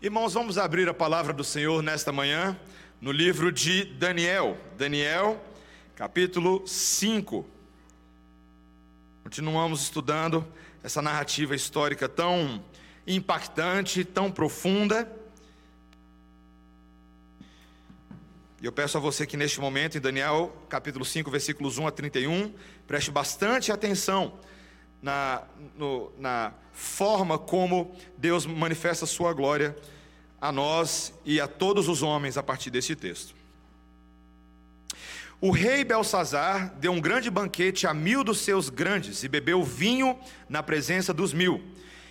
Irmãos, vamos abrir a palavra do Senhor nesta manhã no livro de Daniel. Daniel, capítulo 5. Continuamos estudando essa narrativa histórica tão impactante, tão profunda. E eu peço a você que neste momento, em Daniel, capítulo 5, versículos 1 a 31, preste bastante atenção na, no, na forma como Deus manifesta a sua glória a nós e a todos os homens a partir desse texto. O rei Belsazar deu um grande banquete a mil dos seus grandes e bebeu vinho na presença dos mil.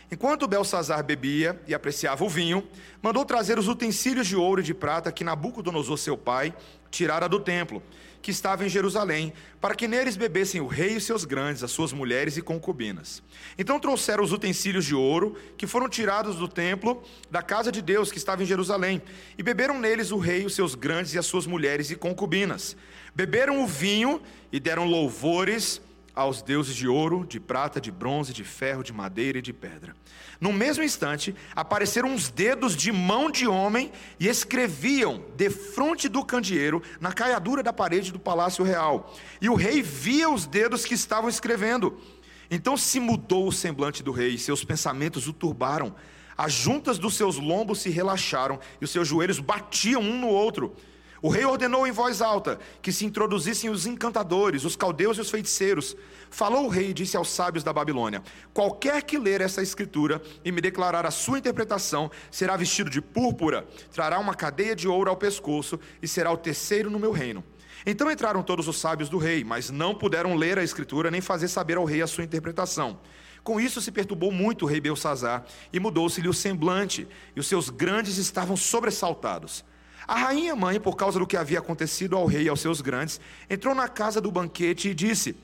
Enquanto Belsazar bebia e apreciava o vinho, mandou trazer os utensílios de ouro e de prata que Nabucodonosor, seu pai, tirara do templo que estava em Jerusalém, para que neles bebessem o rei e seus grandes, as suas mulheres e concubinas. Então trouxeram os utensílios de ouro, que foram tirados do templo da casa de Deus, que estava em Jerusalém, e beberam neles o rei, os seus grandes e as suas mulheres e concubinas. Beberam o vinho e deram louvores aos deuses de ouro, de prata, de bronze, de ferro, de madeira e de pedra. No mesmo instante, apareceram uns dedos de mão de homem e escreviam defronte do candeeiro, na caiadura da parede do palácio real. E o rei via os dedos que estavam escrevendo. Então se mudou o semblante do rei, seus pensamentos o turbaram. As juntas dos seus lombos se relaxaram e os seus joelhos batiam um no outro. O rei ordenou em voz alta que se introduzissem os encantadores, os caldeus e os feiticeiros. Falou o rei e disse aos sábios da Babilônia: Qualquer que ler essa escritura e me declarar a sua interpretação, será vestido de púrpura, trará uma cadeia de ouro ao pescoço e será o terceiro no meu reino. Então entraram todos os sábios do rei, mas não puderam ler a escritura nem fazer saber ao rei a sua interpretação. Com isso se perturbou muito o rei Belsazar e mudou-se-lhe o semblante, e os seus grandes estavam sobressaltados. A rainha mãe, por causa do que havia acontecido ao rei e aos seus grandes, entrou na casa do banquete e disse: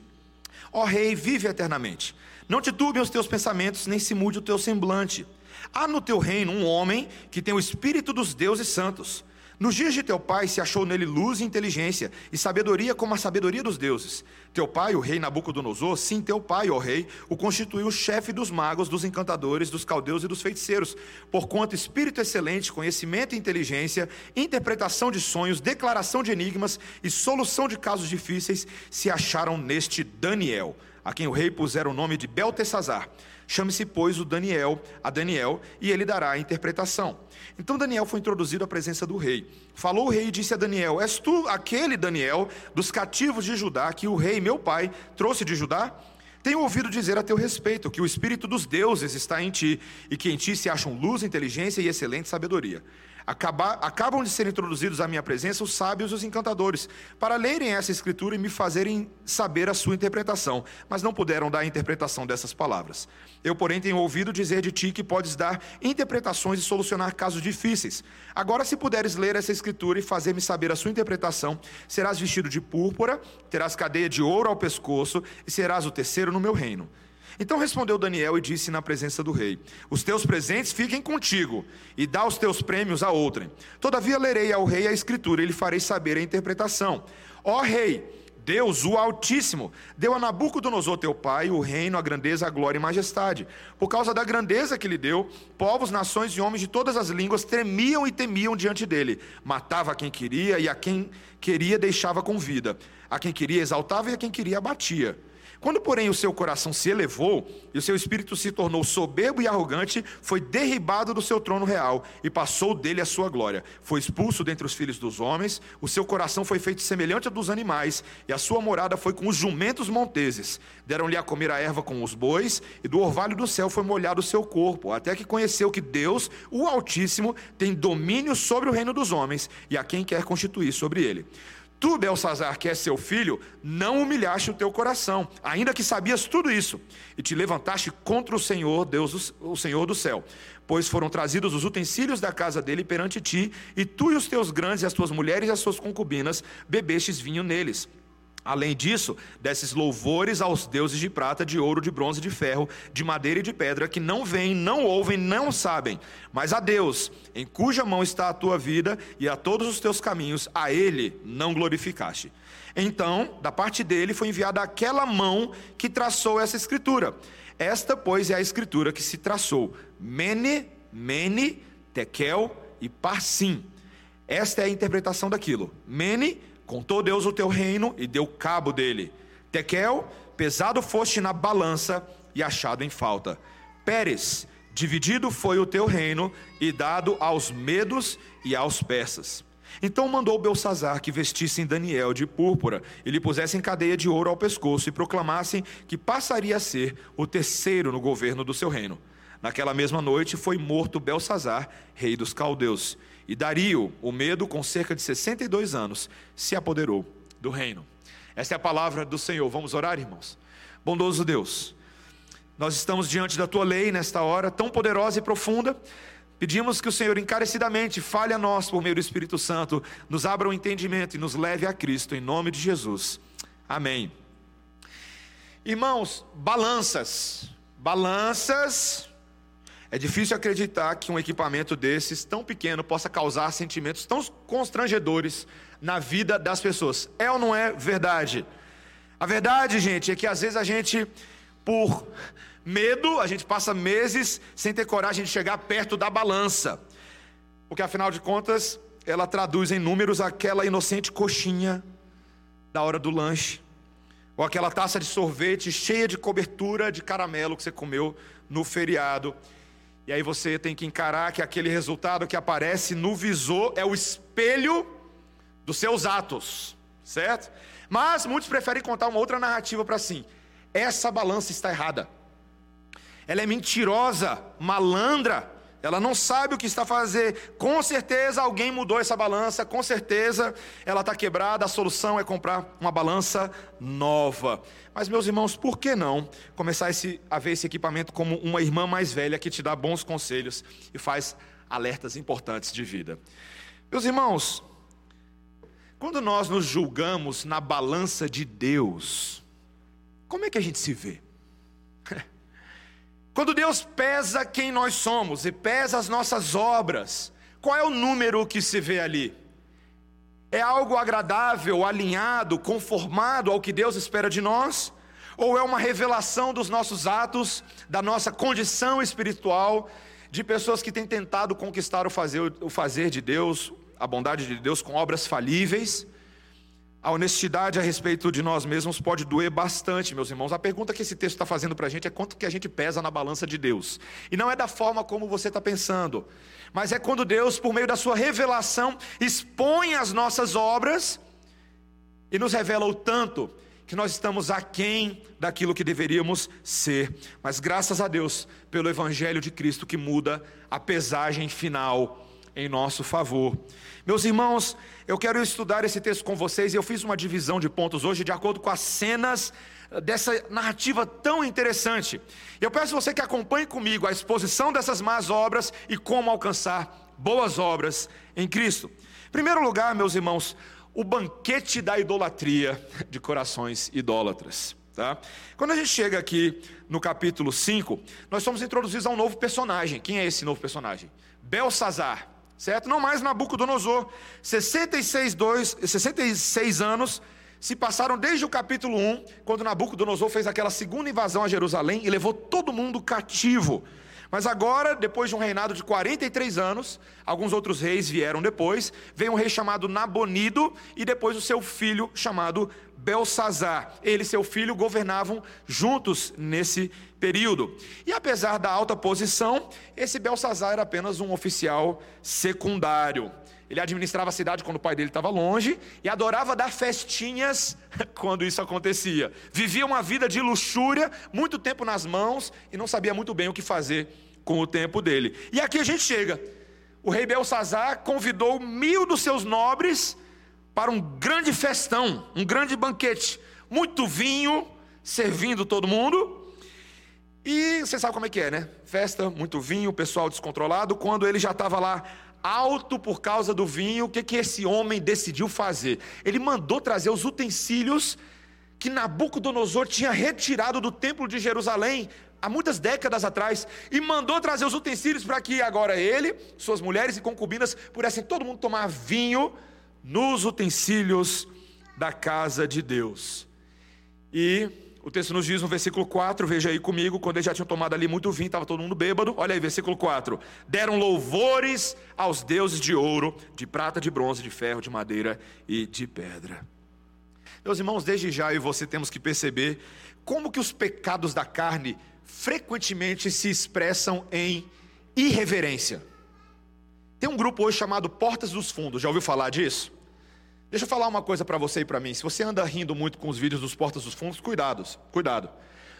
Ó oh, rei, vive eternamente. Não te turbem os teus pensamentos, nem se mude o teu semblante. Há no teu reino um homem que tem o espírito dos deuses santos. Nos dias de teu pai se achou nele luz e inteligência, e sabedoria como a sabedoria dos deuses. Teu pai, o rei Nabucodonosor, sim, teu pai, ó rei, o constituiu chefe dos magos, dos encantadores, dos caldeus e dos feiticeiros, porquanto espírito excelente, conhecimento e inteligência, interpretação de sonhos, declaração de enigmas e solução de casos difíceis se acharam neste Daniel, a quem o rei pusera o nome de Beltesazar. Chame-se, pois, o Daniel, a Daniel, e ele dará a interpretação. Então Daniel foi introduzido à presença do rei. Falou o rei e disse a Daniel: És tu aquele Daniel dos cativos de Judá que o rei, meu pai, trouxe de Judá? Tenho ouvido dizer a teu respeito que o espírito dos deuses está em ti e que em ti se acham luz, inteligência e excelente sabedoria. Acaba, acabam de ser introduzidos à minha presença os sábios e os encantadores, para lerem essa escritura e me fazerem saber a sua interpretação, mas não puderam dar a interpretação dessas palavras. Eu, porém, tenho ouvido dizer de ti que podes dar interpretações e solucionar casos difíceis. Agora, se puderes ler essa escritura e fazer-me saber a sua interpretação, serás vestido de púrpura, terás cadeia de ouro ao pescoço e serás o terceiro no meu reino. Então respondeu Daniel e disse na presença do rei: Os teus presentes fiquem contigo, e dá os teus prêmios a outrem. Todavia lerei ao rei a escritura e lhe farei saber a interpretação. Ó rei, Deus, o Altíssimo, deu a Nabucodonosor teu pai o reino, a grandeza, a glória e majestade. Por causa da grandeza que lhe deu, povos, nações e homens de todas as línguas tremiam e temiam diante dele. Matava quem queria e a quem queria deixava com vida. A quem queria exaltava e a quem queria abatia. Quando, porém, o seu coração se elevou e o seu espírito se tornou soberbo e arrogante, foi derribado do seu trono real e passou dele a sua glória. Foi expulso dentre os filhos dos homens, o seu coração foi feito semelhante ao dos animais, e a sua morada foi com os jumentos monteses. Deram-lhe a comer a erva com os bois, e do orvalho do céu foi molhado o seu corpo, até que conheceu que Deus, o Altíssimo, tem domínio sobre o reino dos homens e a quem quer constituir sobre ele. Tu, Belsazar, que és seu filho, não humilhaste o teu coração, ainda que sabias tudo isso, e te levantaste contra o Senhor, Deus, o Senhor do céu. Pois foram trazidos os utensílios da casa dele perante ti, e tu e os teus grandes, e as tuas mulheres e as suas concubinas, bebestes vinho neles. Além disso, desses louvores aos deuses de prata, de ouro, de bronze, de ferro, de madeira e de pedra, que não veem, não ouvem, não sabem, mas a Deus, em cuja mão está a tua vida e a todos os teus caminhos, a Ele não glorificaste. Então, da parte dele foi enviada aquela mão que traçou essa escritura. Esta, pois, é a escritura que se traçou: Mene, Mene, Tekel e Parsim. Esta é a interpretação daquilo. Mene, contou Deus o teu reino e deu cabo dele. Tekel, pesado foste na balança e achado em falta. Pérez, dividido foi o teu reino e dado aos medos e aos persas. Então mandou Belsazar que vestissem Daniel de púrpura e lhe pusessem cadeia de ouro ao pescoço e proclamassem que passaria a ser o terceiro no governo do seu reino. Naquela mesma noite foi morto Belsazar, rei dos caldeus, e Dario, o medo, com cerca de 62 anos, se apoderou do reino. Esta é a palavra do Senhor. Vamos orar, irmãos. Bondoso Deus, nós estamos diante da tua lei nesta hora tão poderosa e profunda. Pedimos que o Senhor encarecidamente fale a nós por meio do Espírito Santo, nos abra o um entendimento e nos leve a Cristo, em nome de Jesus. Amém. Irmãos, balanças. Balanças. É difícil acreditar que um equipamento desses, tão pequeno, possa causar sentimentos tão constrangedores na vida das pessoas. É ou não é verdade? A verdade, gente, é que às vezes a gente, por Medo, a gente passa meses sem ter coragem de chegar perto da balança. Porque afinal de contas, ela traduz em números aquela inocente coxinha da hora do lanche, ou aquela taça de sorvete cheia de cobertura de caramelo que você comeu no feriado. E aí você tem que encarar que aquele resultado que aparece no visor é o espelho dos seus atos, certo? Mas muitos preferem contar uma outra narrativa para assim: essa balança está errada ela é mentirosa, malandra, ela não sabe o que está a fazer. Com certeza alguém mudou essa balança, com certeza ela está quebrada. A solução é comprar uma balança nova. Mas, meus irmãos, por que não começar esse, a ver esse equipamento como uma irmã mais velha que te dá bons conselhos e faz alertas importantes de vida? Meus irmãos, quando nós nos julgamos na balança de Deus, como é que a gente se vê? Quando Deus pesa quem nós somos e pesa as nossas obras, qual é o número que se vê ali? É algo agradável, alinhado, conformado ao que Deus espera de nós? Ou é uma revelação dos nossos atos, da nossa condição espiritual, de pessoas que têm tentado conquistar o fazer, o fazer de Deus, a bondade de Deus com obras falíveis? A honestidade a respeito de nós mesmos pode doer bastante, meus irmãos. A pergunta que esse texto está fazendo para a gente é quanto que a gente pesa na balança de Deus. E não é da forma como você está pensando, mas é quando Deus, por meio da sua revelação, expõe as nossas obras e nos revela o tanto que nós estamos aquém daquilo que deveríamos ser. Mas graças a Deus pelo Evangelho de Cristo que muda a pesagem final em nosso favor. Meus irmãos, eu quero estudar esse texto com vocês e eu fiz uma divisão de pontos hoje de acordo com as cenas dessa narrativa tão interessante. Eu peço você que acompanhe comigo a exposição dessas más obras e como alcançar boas obras em Cristo. Em primeiro lugar, meus irmãos, o banquete da idolatria de corações idólatras. Tá? Quando a gente chega aqui no capítulo 5, nós somos introduzidos a um novo personagem. Quem é esse novo personagem? Belsazar certo? Não mais Nabucodonosor. 66, 2, 66 anos se passaram desde o capítulo 1, quando Nabucodonosor fez aquela segunda invasão a Jerusalém e levou todo mundo cativo. Mas agora, depois de um reinado de 43 anos, alguns outros reis vieram depois, veio um rei chamado Nabonido e depois o seu filho chamado Belsazar. Ele e seu filho governavam juntos nesse período. E apesar da alta posição, esse Belsazar era apenas um oficial secundário. Ele administrava a cidade quando o pai dele estava longe e adorava dar festinhas quando isso acontecia. Vivia uma vida de luxúria, muito tempo nas mãos e não sabia muito bem o que fazer com o tempo dele. E aqui a gente chega. O rei Belsazar convidou mil dos seus nobres para um grande festão, um grande banquete, muito vinho, servindo todo mundo. E você sabe como é que é, né? Festa, muito vinho, pessoal descontrolado. Quando ele já estava lá alto por causa do vinho, o que, que esse homem decidiu fazer? Ele mandou trazer os utensílios que Nabucodonosor tinha retirado do templo de Jerusalém há muitas décadas atrás e mandou trazer os utensílios para que agora ele, suas mulheres e concubinas pudessem todo mundo tomar vinho nos utensílios da casa de Deus. E o texto nos diz no versículo 4, veja aí comigo, quando eles já tinham tomado ali muito vinho, estava todo mundo bêbado. Olha aí, versículo 4: Deram louvores aos deuses de ouro, de prata, de bronze, de ferro, de madeira e de pedra. Meus irmãos, desde já eu e você temos que perceber como que os pecados da carne frequentemente se expressam em irreverência. Tem um grupo hoje chamado Portas dos Fundos, já ouviu falar disso? Deixa eu falar uma coisa para você e para mim. Se você anda rindo muito com os vídeos dos Portas dos Fundos, cuidados, cuidado.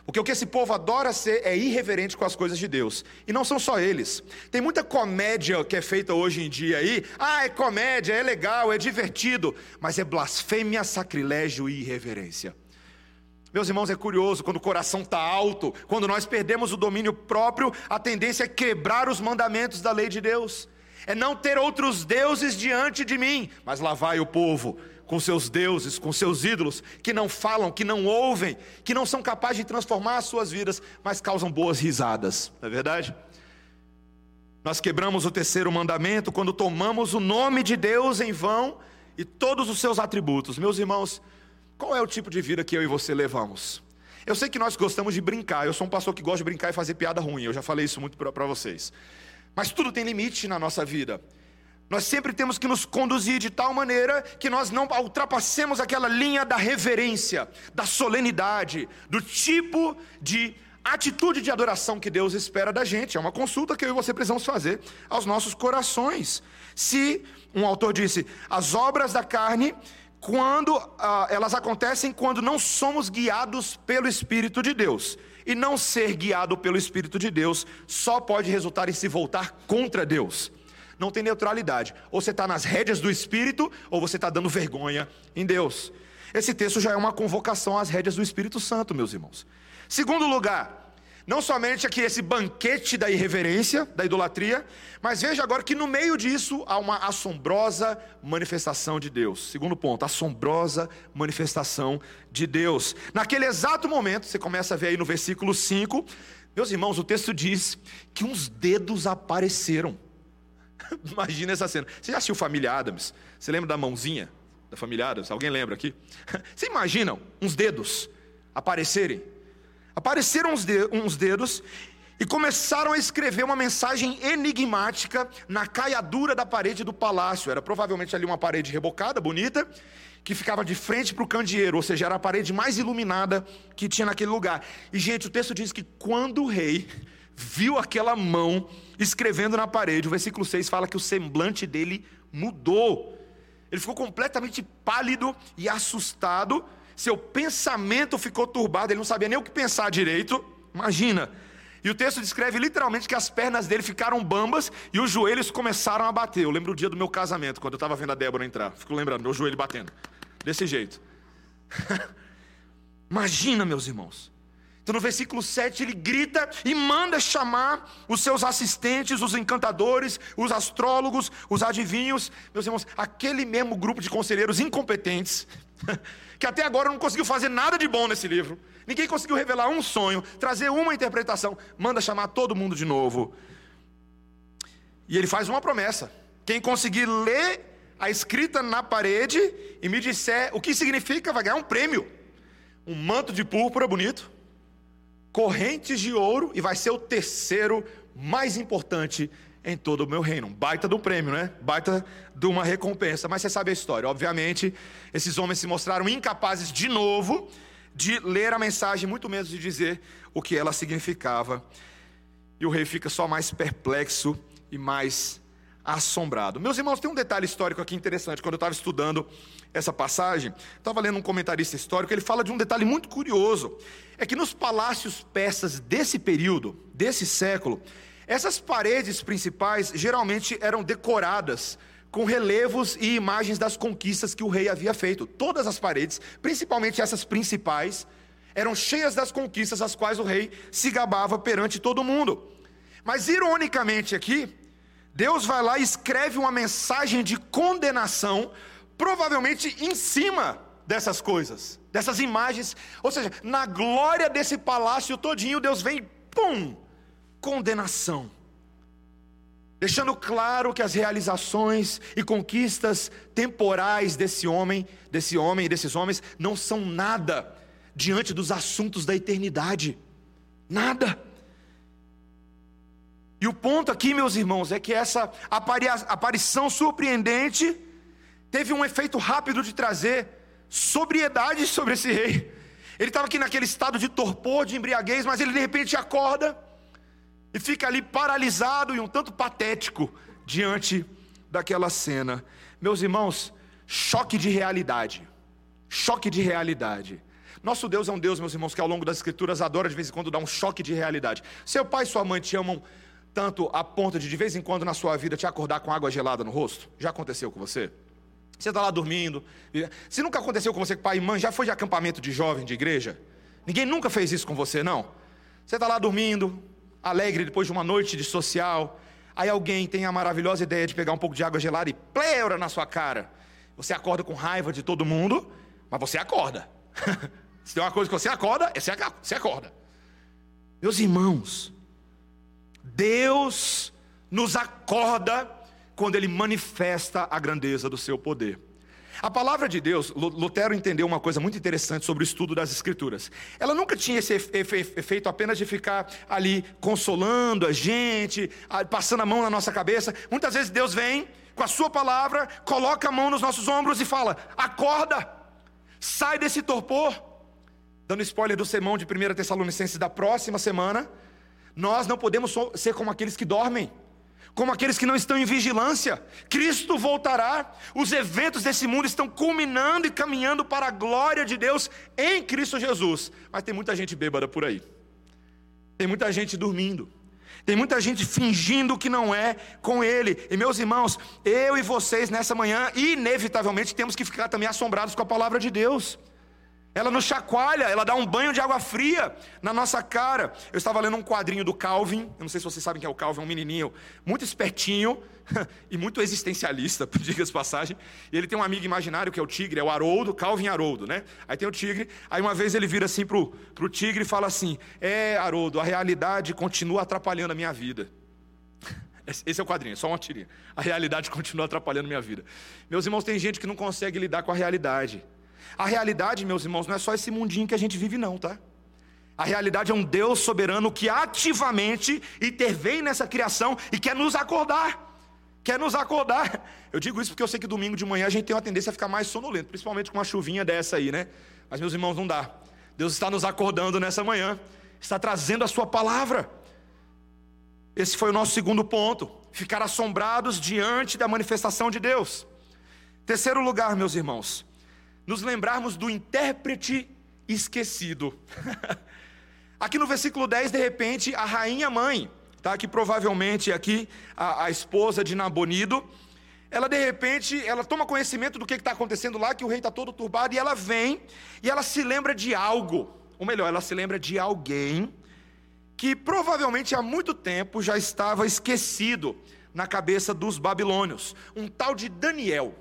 Porque o que esse povo adora ser é irreverente com as coisas de Deus. E não são só eles. Tem muita comédia que é feita hoje em dia aí. Ah, é comédia, é legal, é divertido. Mas é blasfêmia, sacrilégio e irreverência. Meus irmãos, é curioso, quando o coração está alto, quando nós perdemos o domínio próprio, a tendência é quebrar os mandamentos da lei de Deus é não ter outros deuses diante de mim, mas lá vai o povo com seus deuses, com seus ídolos, que não falam, que não ouvem, que não são capazes de transformar as suas vidas, mas causam boas risadas, não é verdade? Nós quebramos o terceiro mandamento quando tomamos o nome de Deus em vão e todos os seus atributos. Meus irmãos, qual é o tipo de vida que eu e você levamos? Eu sei que nós gostamos de brincar, eu sou um pastor que gosta de brincar e fazer piada ruim, eu já falei isso muito para vocês. Mas tudo tem limite na nossa vida. Nós sempre temos que nos conduzir de tal maneira que nós não ultrapassemos aquela linha da reverência, da solenidade, do tipo de atitude de adoração que Deus espera da gente. É uma consulta que eu e você precisamos fazer aos nossos corações. Se um autor disse, as obras da carne, quando ah, elas acontecem quando não somos guiados pelo Espírito de Deus. E não ser guiado pelo Espírito de Deus só pode resultar em se voltar contra Deus. Não tem neutralidade. Ou você está nas rédeas do Espírito, ou você está dando vergonha em Deus. Esse texto já é uma convocação às rédeas do Espírito Santo, meus irmãos. Segundo lugar, não somente aqui esse banquete da irreverência, da idolatria, mas veja agora que no meio disso há uma assombrosa manifestação de Deus. Segundo ponto, assombrosa manifestação de Deus. Naquele exato momento, você começa a ver aí no versículo 5, meus irmãos, o texto diz que uns dedos apareceram. Imagina essa cena. Você já assistiu Família Adams? Você lembra da mãozinha da Família Adams? Alguém lembra aqui? Você imagina uns dedos aparecerem? Apareceram uns dedos e começaram a escrever uma mensagem enigmática na caiadura da parede do palácio. Era provavelmente ali uma parede rebocada, bonita, que ficava de frente para o candeeiro, ou seja, era a parede mais iluminada que tinha naquele lugar. E, gente, o texto diz que quando o rei viu aquela mão escrevendo na parede, o versículo 6 fala que o semblante dele mudou. Ele ficou completamente pálido e assustado seu pensamento ficou turbado, ele não sabia nem o que pensar direito. Imagina. E o texto descreve literalmente que as pernas dele ficaram bambas e os joelhos começaram a bater. Eu lembro o dia do meu casamento, quando eu estava vendo a Débora entrar. Fico lembrando, meu joelho batendo. Desse jeito. Imagina, meus irmãos. Então no versículo 7 ele grita e manda chamar os seus assistentes, os encantadores, os astrólogos, os adivinhos, meus irmãos, aquele mesmo grupo de conselheiros incompetentes que até agora não conseguiu fazer nada de bom nesse livro. Ninguém conseguiu revelar um sonho, trazer uma interpretação. Manda chamar todo mundo de novo. E ele faz uma promessa: quem conseguir ler a escrita na parede e me disser o que significa, vai ganhar um prêmio. Um manto de púrpura bonito, correntes de ouro e vai ser o terceiro mais importante em todo o meu reino. Baita do prêmio, né? Baita de uma recompensa. Mas você sabe a história. Obviamente, esses homens se mostraram incapazes de novo de ler a mensagem, muito menos de dizer o que ela significava. E o rei fica só mais perplexo e mais assombrado. Meus irmãos, tem um detalhe histórico aqui interessante. Quando eu estava estudando essa passagem, estava lendo um comentarista histórico, ele fala de um detalhe muito curioso. É que nos palácios persas desse período, desse século, essas paredes principais geralmente eram decoradas com relevos e imagens das conquistas que o rei havia feito. Todas as paredes, principalmente essas principais, eram cheias das conquistas às quais o rei se gabava perante todo mundo. Mas ironicamente aqui, Deus vai lá e escreve uma mensagem de condenação, provavelmente em cima dessas coisas, dessas imagens. Ou seja, na glória desse palácio todinho, Deus vem, pum, condenação. Deixando claro que as realizações e conquistas temporais desse homem, desse homem e desses homens não são nada diante dos assuntos da eternidade. Nada. E o ponto aqui, meus irmãos, é que essa aparição surpreendente teve um efeito rápido de trazer sobriedade sobre esse rei. Ele estava aqui naquele estado de torpor, de embriaguez, mas ele de repente acorda e fica ali paralisado e um tanto patético diante daquela cena. Meus irmãos, choque de realidade. Choque de realidade. Nosso Deus é um Deus, meus irmãos, que ao longo das Escrituras adora de vez em quando dar um choque de realidade. Seu pai e sua mãe te amam tanto a ponto de de vez em quando na sua vida te acordar com água gelada no rosto? Já aconteceu com você? Você está lá dormindo. Se nunca aconteceu com você, pai e mãe, já foi de acampamento de jovem de igreja? Ninguém nunca fez isso com você, não? Você está lá dormindo, alegre depois de uma noite de social. Aí alguém tem a maravilhosa ideia de pegar um pouco de água gelada e pleura na sua cara. Você acorda com raiva de todo mundo, mas você acorda. Se tem uma coisa que você acorda, é você acorda. Meus irmãos, Deus nos acorda quando Ele manifesta a grandeza do seu poder. A palavra de Deus, Lutero entendeu uma coisa muito interessante sobre o estudo das Escrituras. Ela nunca tinha esse efeito apenas de ficar ali consolando a gente, passando a mão na nossa cabeça. Muitas vezes Deus vem com a Sua palavra, coloca a mão nos nossos ombros e fala: acorda, sai desse torpor. Dando spoiler do sermão de 1 Tessalonicenses da próxima semana. Nós não podemos ser como aqueles que dormem, como aqueles que não estão em vigilância. Cristo voltará, os eventos desse mundo estão culminando e caminhando para a glória de Deus em Cristo Jesus. Mas tem muita gente bêbada por aí, tem muita gente dormindo. Tem muita gente fingindo que não é com Ele. E meus irmãos, eu e vocês nessa manhã, inevitavelmente, temos que ficar também assombrados com a palavra de Deus. Ela nos chacoalha, ela dá um banho de água fria na nossa cara. Eu estava lendo um quadrinho do Calvin, eu não sei se vocês sabem quem é o Calvin, é um menininho muito espertinho e muito existencialista, diga-se passagem. E ele tem um amigo imaginário que é o tigre, é o Haroldo, Calvin Haroldo, né? Aí tem o tigre, aí uma vez ele vira assim pro, pro tigre e fala assim: É, Haroldo, a realidade continua atrapalhando a minha vida. Esse é o quadrinho, só uma tirinha. A realidade continua atrapalhando a minha vida. Meus irmãos, tem gente que não consegue lidar com a realidade. A realidade, meus irmãos, não é só esse mundinho que a gente vive, não, tá? A realidade é um Deus soberano que ativamente intervém nessa criação e quer nos acordar. Quer nos acordar. Eu digo isso porque eu sei que domingo de manhã a gente tem uma tendência a ficar mais sonolento, principalmente com uma chuvinha dessa aí, né? Mas, meus irmãos, não dá. Deus está nos acordando nessa manhã, está trazendo a Sua palavra. Esse foi o nosso segundo ponto: ficar assombrados diante da manifestação de Deus. Terceiro lugar, meus irmãos, nos lembrarmos do intérprete esquecido. aqui no versículo 10, de repente, a rainha mãe, tá? que provavelmente aqui a, a esposa de Nabonido, ela de repente, ela toma conhecimento do que está acontecendo lá, que o rei está todo turbado, e ela vem e ela se lembra de algo, ou melhor, ela se lembra de alguém que provavelmente há muito tempo já estava esquecido na cabeça dos babilônios, um tal de Daniel.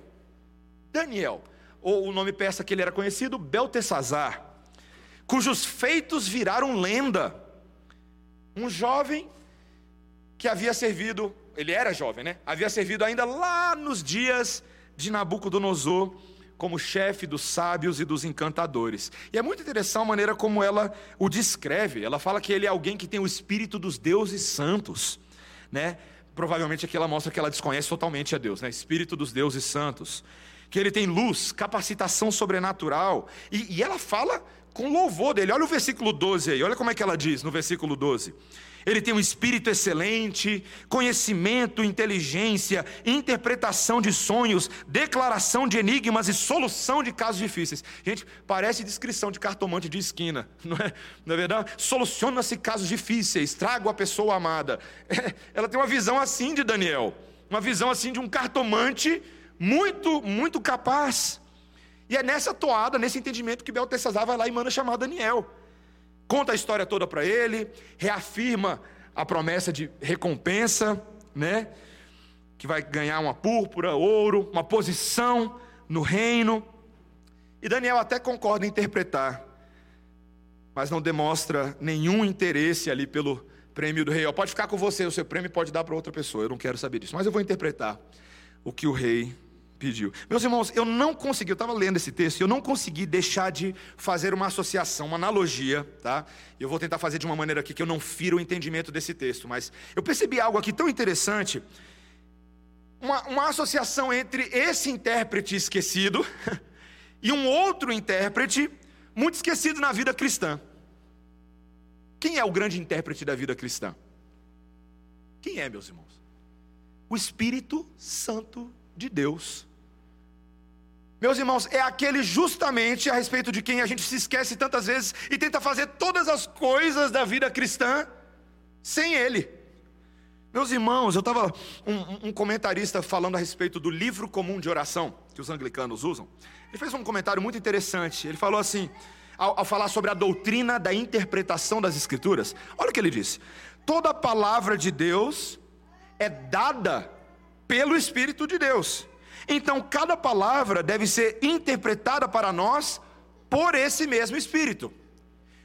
Daniel ou o nome persa que ele era conhecido, Beltesazar, cujos feitos viraram lenda. Um jovem que havia servido, ele era jovem, né? Havia servido ainda lá nos dias de Nabucodonosor como chefe dos sábios e dos encantadores. E é muito interessante a maneira como ela o descreve. Ela fala que ele é alguém que tem o espírito dos deuses santos, né? Provavelmente aqui ela mostra que ela desconhece totalmente a Deus, né? Espírito dos deuses santos que ele tem luz, capacitação sobrenatural, e, e ela fala com louvor dele. Olha o versículo 12 aí, olha como é que ela diz no versículo 12. Ele tem um espírito excelente, conhecimento, inteligência, interpretação de sonhos, declaração de enigmas e solução de casos difíceis. Gente, parece descrição de cartomante de esquina, não é, não é verdade? Soluciona-se casos difíceis, trago a pessoa amada. É, ela tem uma visão assim de Daniel, uma visão assim de um cartomante muito, muito capaz. E é nessa toada, nesse entendimento que Beltesazar vai lá e manda chamar Daniel. Conta a história toda para ele, reafirma a promessa de recompensa, né? Que vai ganhar uma púrpura, ouro, uma posição no reino. E Daniel até concorda em interpretar, mas não demonstra nenhum interesse ali pelo prêmio do rei. Pode ficar com você, o seu prêmio pode dar para outra pessoa, eu não quero saber disso, mas eu vou interpretar o que o rei pediu. Meus irmãos, eu não consegui, eu estava lendo esse texto, eu não consegui deixar de fazer uma associação, uma analogia, tá? Eu vou tentar fazer de uma maneira aqui que eu não firo o entendimento desse texto, mas eu percebi algo aqui tão interessante, uma, uma associação entre esse intérprete esquecido e um outro intérprete muito esquecido na vida cristã. Quem é o grande intérprete da vida cristã? Quem é, meus irmãos? O Espírito Santo de Deus. Meus irmãos, é aquele justamente a respeito de quem a gente se esquece tantas vezes e tenta fazer todas as coisas da vida cristã sem ele. Meus irmãos, eu estava um, um, comentarista falando a respeito do livro comum de oração que os anglicanos usam. Ele fez um comentário muito interessante. Ele falou assim, ao, ao falar sobre a doutrina da interpretação das escrituras. Olha o que ele disse: toda palavra de Deus é dada pelo Espírito de Deus. Então, cada palavra deve ser interpretada para nós por esse mesmo Espírito.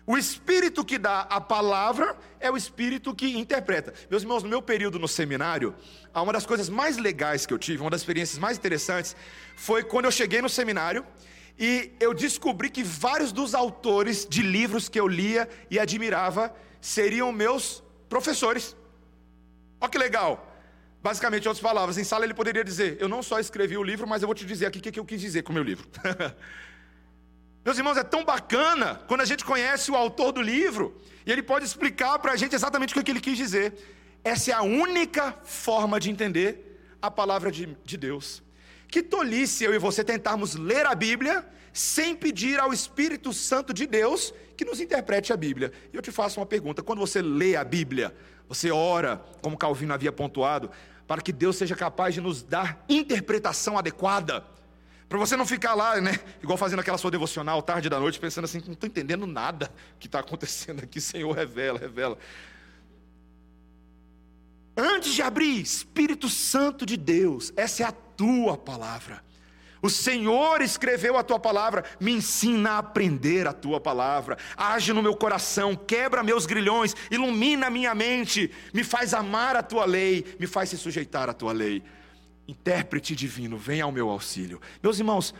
O Espírito que dá a palavra é o Espírito que interpreta. Meus irmãos, no meu período no seminário, uma das coisas mais legais que eu tive, uma das experiências mais interessantes, foi quando eu cheguei no seminário e eu descobri que vários dos autores de livros que eu lia e admirava seriam meus professores. Olha que legal. Basicamente, em outras palavras, em sala ele poderia dizer: Eu não só escrevi o livro, mas eu vou te dizer aqui o que eu quis dizer com o meu livro. Meus irmãos, é tão bacana quando a gente conhece o autor do livro e ele pode explicar para a gente exatamente o que ele quis dizer. Essa é a única forma de entender a palavra de, de Deus. Que tolice eu e você tentarmos ler a Bíblia sem pedir ao Espírito Santo de Deus que nos interprete a Bíblia. E eu te faço uma pergunta: quando você lê a Bíblia, você ora, como Calvino havia pontuado, para que Deus seja capaz de nos dar interpretação adequada. Para você não ficar lá, né, igual fazendo aquela sua devocional tarde da noite, pensando assim, não estou entendendo nada que está acontecendo aqui, Senhor, revela, revela. Antes de abrir, Espírito Santo de Deus, essa é a tua palavra. O Senhor escreveu a tua palavra, me ensina a aprender a tua palavra, age no meu coração, quebra meus grilhões, ilumina minha mente, me faz amar a tua lei, me faz se sujeitar à tua lei. Intérprete divino, vem ao meu auxílio. Meus irmãos,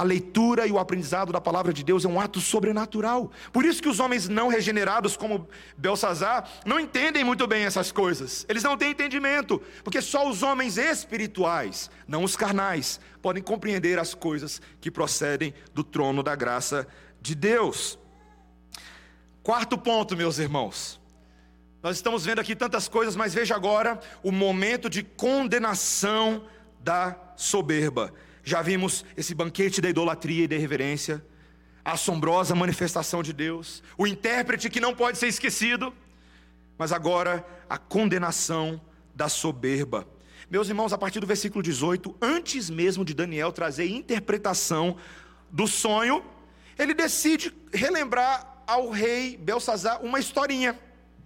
a leitura e o aprendizado da palavra de Deus é um ato sobrenatural. Por isso que os homens não regenerados, como Belsazar, não entendem muito bem essas coisas. Eles não têm entendimento, porque só os homens espirituais, não os carnais, podem compreender as coisas que procedem do trono da graça de Deus. Quarto ponto, meus irmãos. Nós estamos vendo aqui tantas coisas, mas veja agora o momento de condenação da soberba. Já vimos esse banquete da idolatria e da irreverência, a assombrosa manifestação de Deus, o intérprete que não pode ser esquecido, mas agora a condenação da soberba. Meus irmãos, a partir do versículo 18, antes mesmo de Daniel trazer interpretação do sonho, ele decide relembrar ao rei Belsazar uma historinha.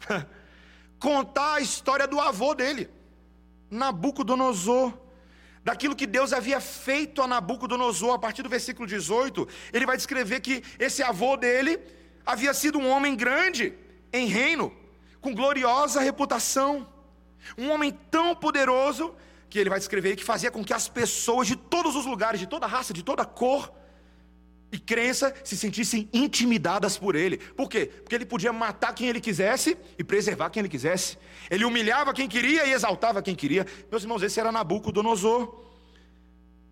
Contar a história do avô dele, Nabucodonosor daquilo que Deus havia feito a Nabucodonosor, a partir do versículo 18, ele vai descrever que esse avô dele havia sido um homem grande em reino, com gloriosa reputação, um homem tão poderoso que ele vai descrever que fazia com que as pessoas de todos os lugares, de toda raça, de toda cor e crença se sentissem intimidadas por ele. Por quê? Porque ele podia matar quem ele quisesse e preservar quem ele quisesse. Ele humilhava quem queria e exaltava quem queria. Meus irmãos, esse era Nabucodonosor.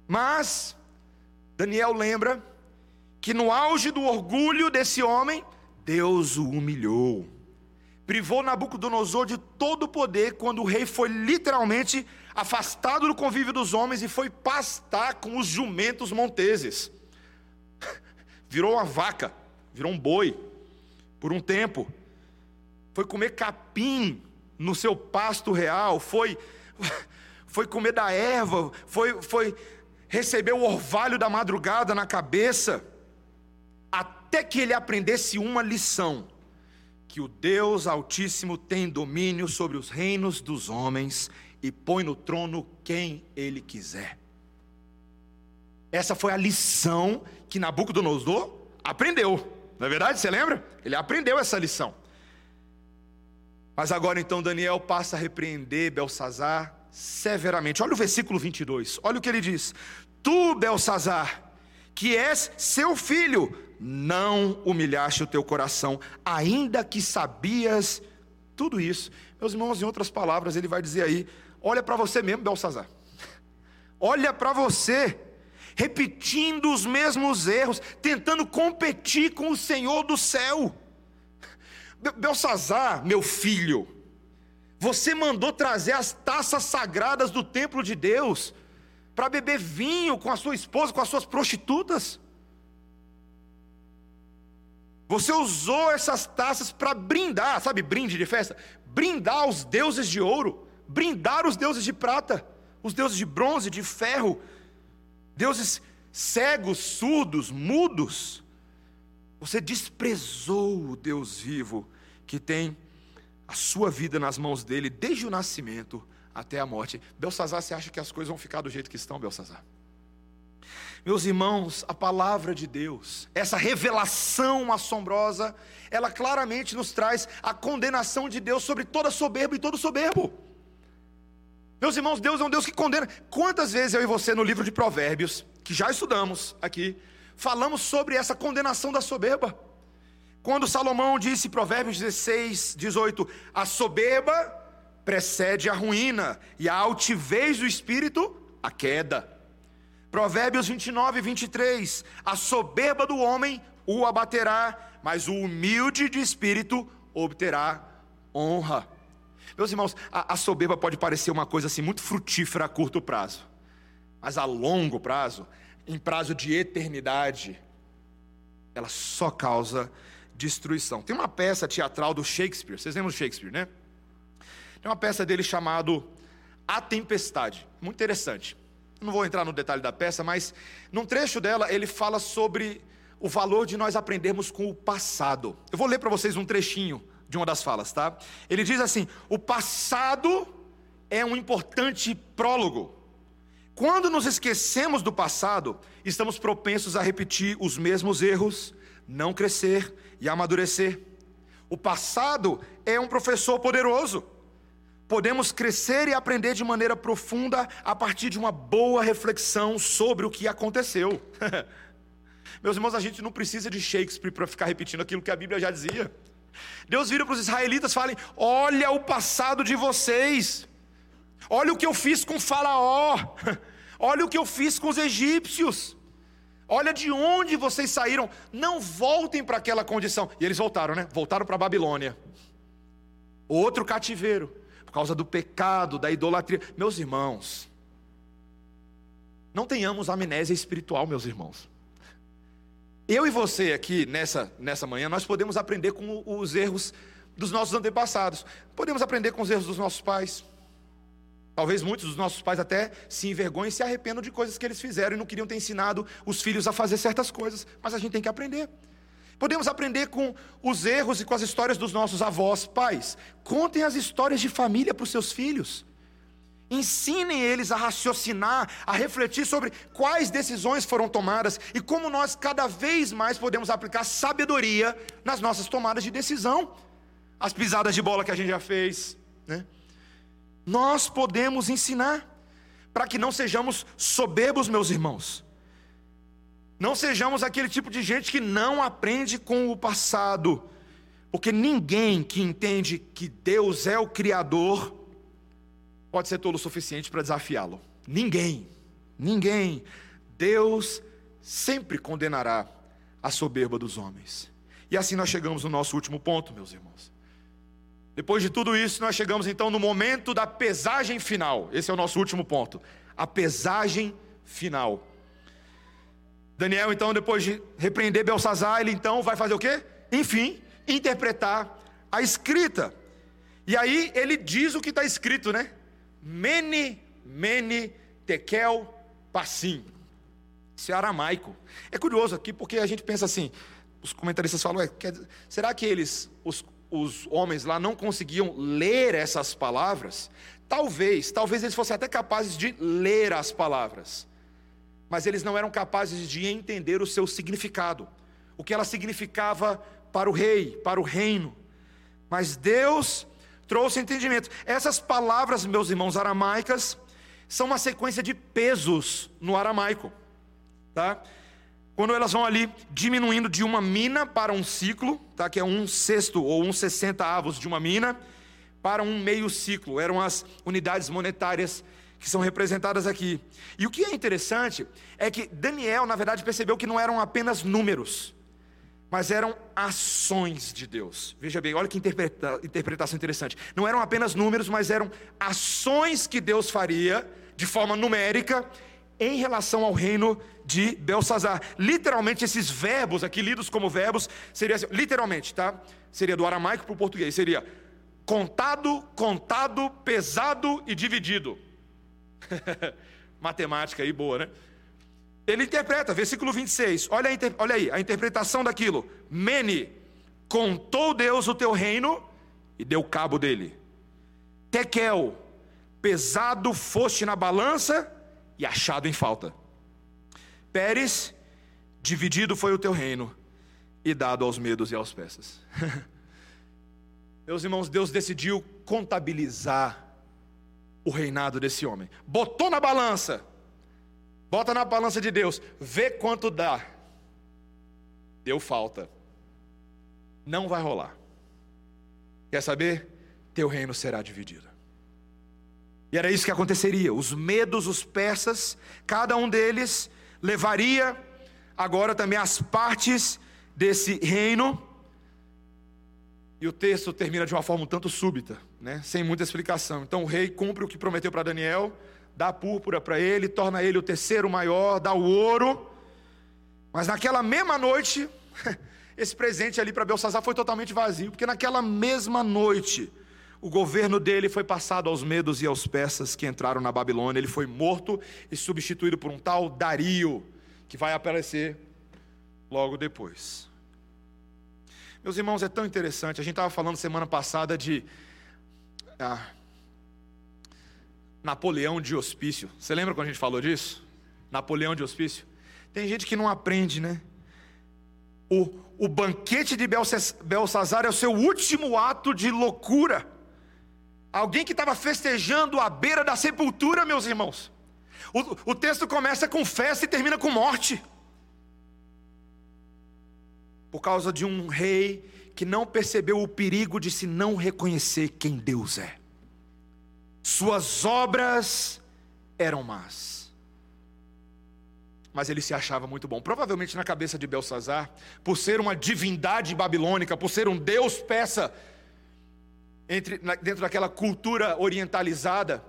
Mas Daniel lembra que no auge do orgulho desse homem, Deus o humilhou. Privou Nabucodonosor de todo o poder quando o rei foi literalmente afastado do convívio dos homens e foi pastar com os jumentos monteses. Virou uma vaca, virou um boi por um tempo. Foi comer capim no seu pasto real, foi foi comer da erva, foi foi receber o orvalho da madrugada na cabeça, até que ele aprendesse uma lição: que o Deus Altíssimo tem domínio sobre os reinos dos homens e põe no trono quem ele quiser. Essa foi a lição que Nabucodonosor aprendeu. Não é verdade? Você lembra? Ele aprendeu essa lição. Mas agora então Daniel passa a repreender Belsazar severamente. Olha o versículo 22, olha o que ele diz: Tu, Belsazar, que és seu filho, não humilhaste o teu coração, ainda que sabias tudo isso. Meus irmãos, em outras palavras, ele vai dizer aí: olha para você mesmo, Belsazar, olha para você, repetindo os mesmos erros, tentando competir com o Senhor do céu. Belsazar, meu filho, você mandou trazer as taças sagradas do templo de Deus para beber vinho com a sua esposa, com as suas prostitutas. Você usou essas taças para brindar, sabe, brinde de festa? Brindar os deuses de ouro, brindar os deuses de prata, os deuses de bronze, de ferro, deuses cegos, surdos, mudos. Você desprezou o Deus vivo que tem a sua vida nas mãos dele desde o nascimento até a morte. Belsazar, você acha que as coisas vão ficar do jeito que estão, Belsazar? Meus irmãos, a palavra de Deus, essa revelação assombrosa, ela claramente nos traz a condenação de Deus sobre toda soberba e todo soberbo. Meus irmãos, Deus é um Deus que condena. Quantas vezes eu e você no livro de Provérbios, que já estudamos aqui, falamos sobre essa condenação da soberba? Quando Salomão disse, Provérbios 16, 18: A soberba precede a ruína, e a altivez do espírito, a queda. Provérbios 29, 23: A soberba do homem o abaterá, mas o humilde de espírito obterá honra. Meus irmãos, a, a soberba pode parecer uma coisa assim muito frutífera a curto prazo, mas a longo prazo, em prazo de eternidade, ela só causa destruição. Tem uma peça teatral do Shakespeare, vocês lembram do Shakespeare, né? Tem uma peça dele chamado A Tempestade, muito interessante. Não vou entrar no detalhe da peça, mas num trecho dela ele fala sobre o valor de nós aprendermos com o passado. Eu vou ler para vocês um trechinho de uma das falas, tá? Ele diz assim: "O passado é um importante prólogo. Quando nos esquecemos do passado, estamos propensos a repetir os mesmos erros, não crescer e amadurecer. O passado é um professor poderoso. Podemos crescer e aprender de maneira profunda a partir de uma boa reflexão sobre o que aconteceu. Meus irmãos, a gente não precisa de Shakespeare para ficar repetindo aquilo que a Bíblia já dizia. Deus vira para os israelitas e fala: Olha o passado de vocês, olha o que eu fiz com Faraó, olha o que eu fiz com os egípcios. Olha de onde vocês saíram, não voltem para aquela condição. E eles voltaram, né? Voltaram para a Babilônia. Outro cativeiro, por causa do pecado, da idolatria. Meus irmãos, não tenhamos amnésia espiritual, meus irmãos. Eu e você aqui nessa, nessa manhã, nós podemos aprender com os erros dos nossos antepassados. Podemos aprender com os erros dos nossos pais. Talvez muitos dos nossos pais até se envergonhem e se arrependam de coisas que eles fizeram e não queriam ter ensinado os filhos a fazer certas coisas, mas a gente tem que aprender. Podemos aprender com os erros e com as histórias dos nossos avós, pais. Contem as histórias de família para os seus filhos. Ensinem eles a raciocinar, a refletir sobre quais decisões foram tomadas e como nós cada vez mais podemos aplicar sabedoria nas nossas tomadas de decisão. As pisadas de bola que a gente já fez, né? Nós podemos ensinar, para que não sejamos soberbos, meus irmãos. Não sejamos aquele tipo de gente que não aprende com o passado, porque ninguém que entende que Deus é o Criador pode ser tolo o suficiente para desafiá-lo. Ninguém, ninguém. Deus sempre condenará a soberba dos homens. E assim nós chegamos no nosso último ponto, meus irmãos. Depois de tudo isso, nós chegamos então no momento da pesagem final. Esse é o nosso último ponto. A pesagem final. Daniel, então, depois de repreender Belsazar, ele então vai fazer o quê? Enfim, interpretar a escrita. E aí ele diz o que está escrito, né? Mene, mene, tekel, passim. Isso é aramaico. É curioso aqui porque a gente pensa assim, os comentaristas falam, quer, será que eles, os os homens lá não conseguiam ler essas palavras, talvez, talvez eles fossem até capazes de ler as palavras, mas eles não eram capazes de entender o seu significado, o que ela significava para o rei, para o reino. Mas Deus trouxe entendimento. Essas palavras, meus irmãos, aramaicas, são uma sequência de pesos no aramaico, tá? Quando elas vão ali diminuindo de uma mina para um ciclo, tá? Que é um sexto ou um sessenta avos de uma mina para um meio ciclo. Eram as unidades monetárias que são representadas aqui. E o que é interessante é que Daniel, na verdade, percebeu que não eram apenas números, mas eram ações de Deus. Veja bem, olha que interpreta, interpretação interessante. Não eram apenas números, mas eram ações que Deus faria de forma numérica em relação ao reino de Belsazar. Literalmente, esses verbos aqui, lidos como verbos, seria assim, literalmente, tá? Seria do aramaico para o português, seria contado, contado, pesado e dividido. Matemática aí boa, né? Ele interpreta, versículo 26. Olha, olha aí, a interpretação daquilo. Mene, contou Deus o teu reino e deu cabo dele. Tekel, pesado foste na balança e achado em falta. Pérez, dividido foi o teu reino e dado aos medos e aos persas. Meus irmãos, Deus decidiu contabilizar o reinado desse homem. Botou na balança. Bota na balança de Deus, vê quanto dá. Deu falta. Não vai rolar. Quer saber? Teu reino será dividido. E era isso que aconteceria. Os medos, os persas, cada um deles levaria agora também as partes desse reino e o texto termina de uma forma um tanto súbita, né? sem muita explicação. Então o rei cumpre o que prometeu para Daniel, dá a púrpura para ele, torna ele o terceiro maior, dá o ouro. Mas naquela mesma noite, esse presente ali para Belsazar foi totalmente vazio, porque naquela mesma noite, o governo dele foi passado aos medos e aos persas que entraram na Babilônia. Ele foi morto e substituído por um tal Dario, que vai aparecer logo depois. Meus irmãos, é tão interessante. A gente estava falando semana passada de ah, Napoleão de hospício. Você lembra quando a gente falou disso? Napoleão de hospício. Tem gente que não aprende, né? O, o banquete de Belsazar é o seu último ato de loucura. Alguém que estava festejando à beira da sepultura, meus irmãos. O, o texto começa com festa e termina com morte por causa de um rei que não percebeu o perigo de se não reconhecer quem Deus é. Suas obras eram más. Mas ele se achava muito bom. Provavelmente na cabeça de Belsazar, por ser uma divindade babilônica, por ser um deus peça entre, dentro daquela cultura orientalizada,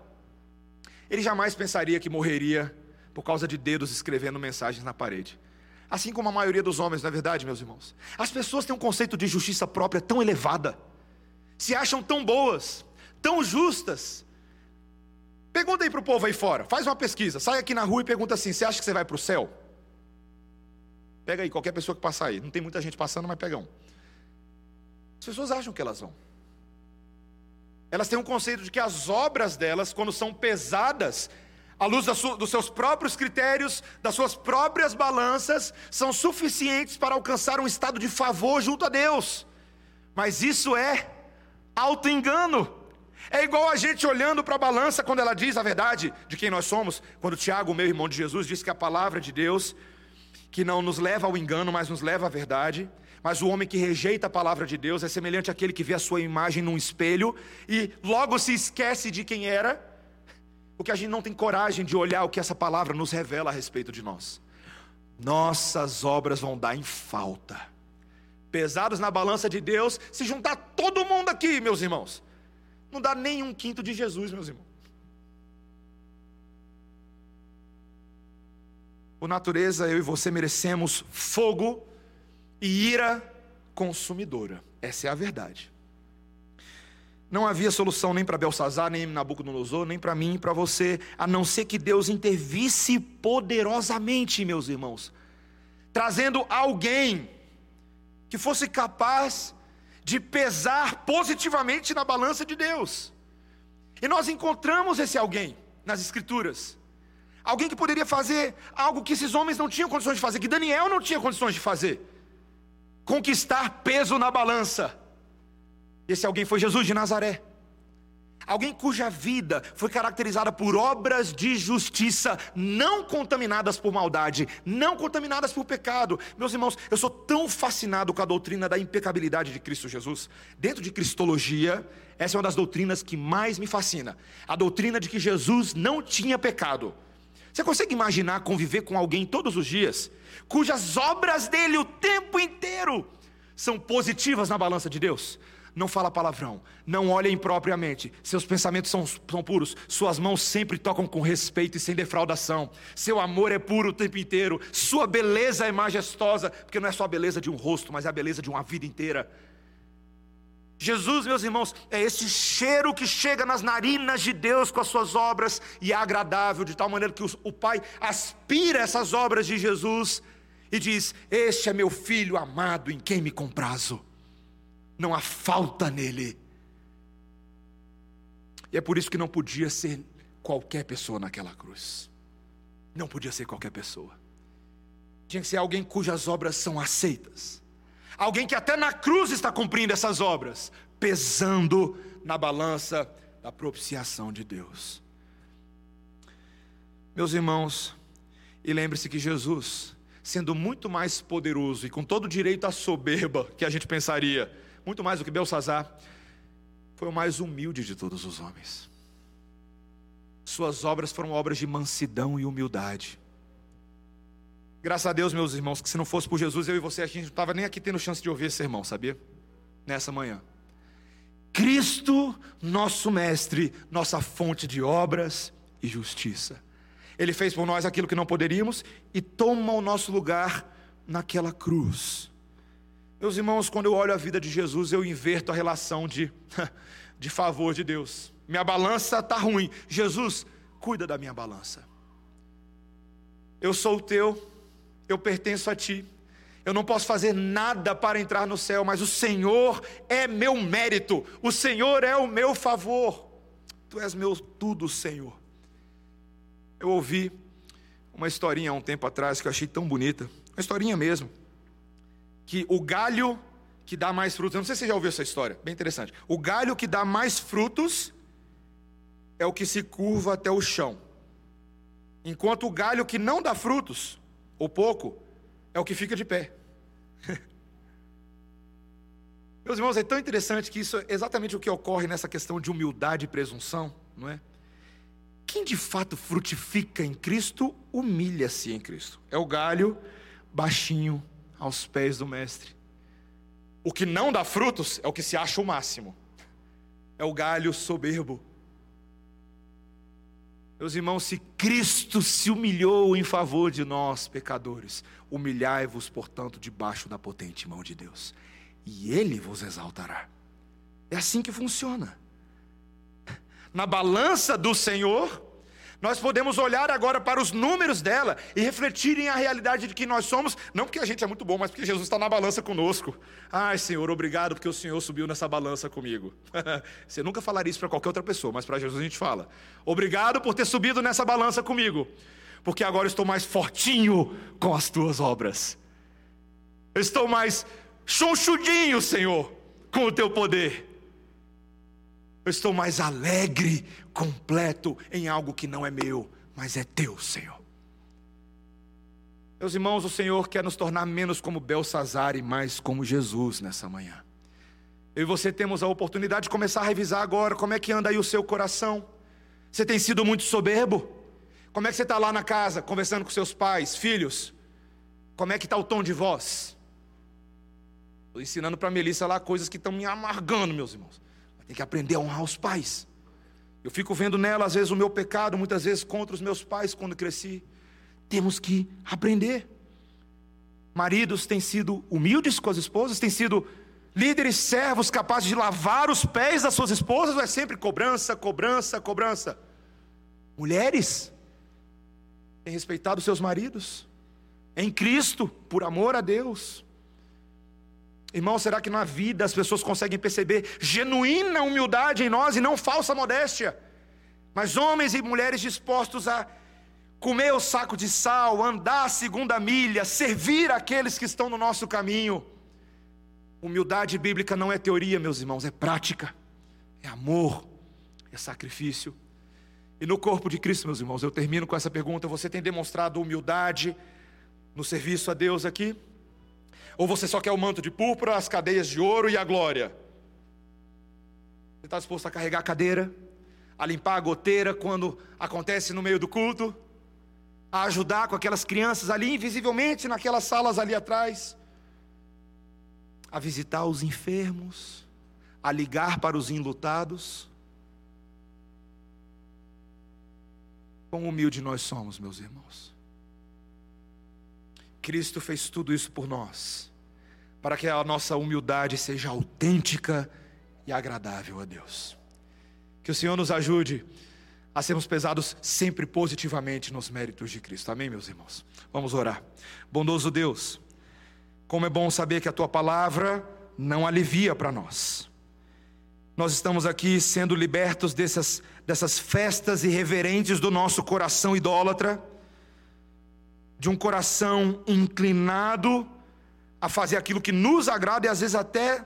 ele jamais pensaria que morreria por causa de dedos escrevendo mensagens na parede. Assim como a maioria dos homens, não é verdade, meus irmãos? As pessoas têm um conceito de justiça própria tão elevada, se acham tão boas, tão justas. Pergunta aí para o povo aí fora, faz uma pesquisa, sai aqui na rua e pergunta assim: você acha que você vai para o céu? Pega aí, qualquer pessoa que passar aí, não tem muita gente passando, mas pega um. As pessoas acham que elas vão. Elas têm um conceito de que as obras delas, quando são pesadas, à luz dos seus próprios critérios, das suas próprias balanças, são suficientes para alcançar um estado de favor junto a Deus. Mas isso é auto-engano. É igual a gente olhando para a balança quando ela diz a verdade de quem nós somos. Quando Tiago, meu irmão de Jesus, diz que a palavra de Deus, que não nos leva ao engano, mas nos leva à verdade. Mas o homem que rejeita a palavra de Deus é semelhante àquele que vê a sua imagem num espelho e logo se esquece de quem era porque a gente não tem coragem de olhar o que essa palavra nos revela a respeito de nós. Nossas obras vão dar em falta. Pesados na balança de Deus, se juntar todo mundo aqui, meus irmãos, não dá nem um quinto de Jesus, meus irmãos. Por natureza, eu e você merecemos fogo e ira consumidora. Essa é a verdade. Não havia solução nem para Belsazar, nem Nabucodonosor, nem para mim, para você, a não ser que Deus intervisse poderosamente, meus irmãos, trazendo alguém que fosse capaz de pesar positivamente na balança de Deus. E nós encontramos esse alguém nas Escrituras. Alguém que poderia fazer algo que esses homens não tinham condições de fazer, que Daniel não tinha condições de fazer: conquistar peso na balança esse alguém foi Jesus de Nazaré. Alguém cuja vida foi caracterizada por obras de justiça, não contaminadas por maldade, não contaminadas por pecado. Meus irmãos, eu sou tão fascinado com a doutrina da impecabilidade de Cristo Jesus. Dentro de Cristologia, essa é uma das doutrinas que mais me fascina. A doutrina de que Jesus não tinha pecado. Você consegue imaginar conviver com alguém todos os dias, cujas obras dele o tempo inteiro são positivas na balança de Deus? Não fala palavrão, não olha impropriamente, seus pensamentos são, são puros, suas mãos sempre tocam com respeito e sem defraudação, seu amor é puro o tempo inteiro, sua beleza é majestosa, porque não é só a beleza de um rosto, mas é a beleza de uma vida inteira. Jesus, meus irmãos, é esse cheiro que chega nas narinas de Deus com as suas obras e é agradável, de tal maneira que o Pai aspira essas obras de Jesus e diz: Este é meu filho amado em quem me comprazo não há falta nele. E é por isso que não podia ser qualquer pessoa naquela cruz. Não podia ser qualquer pessoa. Tinha que ser alguém cujas obras são aceitas. Alguém que até na cruz está cumprindo essas obras, pesando na balança da propiciação de Deus. Meus irmãos, e lembre-se que Jesus, sendo muito mais poderoso e com todo direito à soberba que a gente pensaria, muito mais do que Belsazar, foi o mais humilde de todos os homens. Suas obras foram obras de mansidão e humildade. Graças a Deus, meus irmãos, que se não fosse por Jesus, eu e você, a gente não estava nem aqui tendo chance de ouvir esse sermão, sabia? Nessa manhã. Cristo, nosso Mestre, nossa fonte de obras e justiça. Ele fez por nós aquilo que não poderíamos e toma o nosso lugar naquela cruz. Meus irmãos, quando eu olho a vida de Jesus, eu inverto a relação de, de favor de Deus. Minha balança está ruim. Jesus, cuida da minha balança. Eu sou o teu, eu pertenço a ti. Eu não posso fazer nada para entrar no céu, mas o Senhor é meu mérito, o Senhor é o meu favor. Tu és meu tudo, Senhor. Eu ouvi uma historinha há um tempo atrás que eu achei tão bonita, uma historinha mesmo que o galho que dá mais frutos, eu não sei se você já ouviu essa história, bem interessante. O galho que dá mais frutos é o que se curva até o chão. Enquanto o galho que não dá frutos, ou pouco, é o que fica de pé. Meus irmãos, é tão interessante que isso é exatamente o que ocorre nessa questão de humildade e presunção, não é? Quem de fato frutifica em Cristo, humilha-se em Cristo. É o galho baixinho, aos pés do Mestre. O que não dá frutos é o que se acha o máximo, é o galho soberbo. Meus irmãos, se Cristo se humilhou em favor de nós, pecadores, humilhai-vos, portanto, debaixo da potente mão de Deus, e Ele vos exaltará. É assim que funciona. Na balança do Senhor, nós podemos olhar agora para os números dela e refletirem a realidade de que nós somos, não porque a gente é muito bom, mas porque Jesus está na balança conosco. Ai, Senhor, obrigado porque o Senhor subiu nessa balança comigo. Você nunca falaria isso para qualquer outra pessoa, mas para Jesus a gente fala. Obrigado por ter subido nessa balança comigo, porque agora estou mais fortinho com as tuas obras. Estou mais chonchudinho, Senhor, com o teu poder. Eu estou mais alegre, completo em algo que não é meu, mas é teu, Senhor. Meus irmãos, o Senhor quer nos tornar menos como Belsazar e mais como Jesus nessa manhã. Eu e você temos a oportunidade de começar a revisar agora como é que anda aí o seu coração. Você tem sido muito soberbo? Como é que você está lá na casa, conversando com seus pais, filhos? Como é que está o tom de voz? Estou ensinando para a Melissa lá coisas que estão me amargando, meus irmãos. Tem que aprender a honrar os pais. Eu fico vendo nela, às vezes, o meu pecado, muitas vezes contra os meus pais quando cresci. Temos que aprender. Maridos têm sido humildes com as esposas, têm sido líderes servos capazes de lavar os pés das suas esposas, ou é sempre cobrança, cobrança, cobrança? Mulheres têm respeitado seus maridos em Cristo, por amor a Deus. Irmão, será que na vida as pessoas conseguem perceber genuína humildade em nós e não falsa modéstia? Mas homens e mulheres dispostos a comer o saco de sal, andar a segunda milha, servir aqueles que estão no nosso caminho. Humildade bíblica não é teoria, meus irmãos, é prática, é amor, é sacrifício. E no corpo de Cristo, meus irmãos, eu termino com essa pergunta: você tem demonstrado humildade no serviço a Deus aqui? Ou você só quer o manto de púrpura, as cadeias de ouro e a glória? Você está disposto a carregar a cadeira, a limpar a goteira quando acontece no meio do culto, a ajudar com aquelas crianças ali, invisivelmente, naquelas salas ali atrás, a visitar os enfermos, a ligar para os enlutados? Quão humilde nós somos, meus irmãos. Cristo fez tudo isso por nós, para que a nossa humildade seja autêntica e agradável a Deus. Que o Senhor nos ajude a sermos pesados sempre positivamente nos méritos de Cristo. Amém, meus irmãos? Vamos orar. Bondoso Deus, como é bom saber que a tua palavra não alivia para nós. Nós estamos aqui sendo libertos dessas, dessas festas irreverentes do nosso coração idólatra, de um coração inclinado a fazer aquilo que nos agrada e às vezes até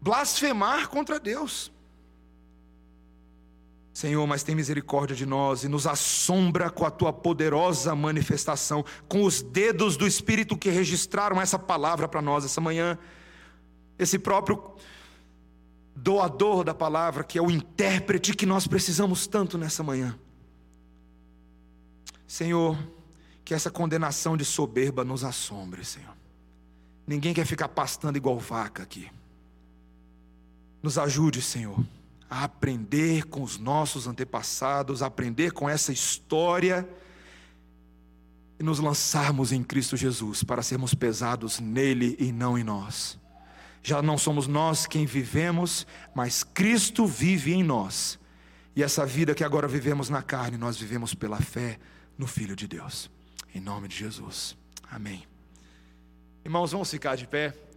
blasfemar contra Deus. Senhor, mas tem misericórdia de nós e nos assombra com a tua poderosa manifestação, com os dedos do Espírito que registraram essa palavra para nós essa manhã. Esse próprio doador da palavra, que é o intérprete que nós precisamos tanto nessa manhã. Senhor, que essa condenação de soberba nos assombre, Senhor. Ninguém quer ficar pastando igual vaca aqui. Nos ajude, Senhor, a aprender com os nossos antepassados, a aprender com essa história e nos lançarmos em Cristo Jesus para sermos pesados nele e não em nós já não somos nós quem vivemos, mas Cristo vive em nós. E essa vida que agora vivemos na carne, nós vivemos pela fé no Filho de Deus. Em nome de Jesus. Amém. Irmãos, vamos ficar de pé.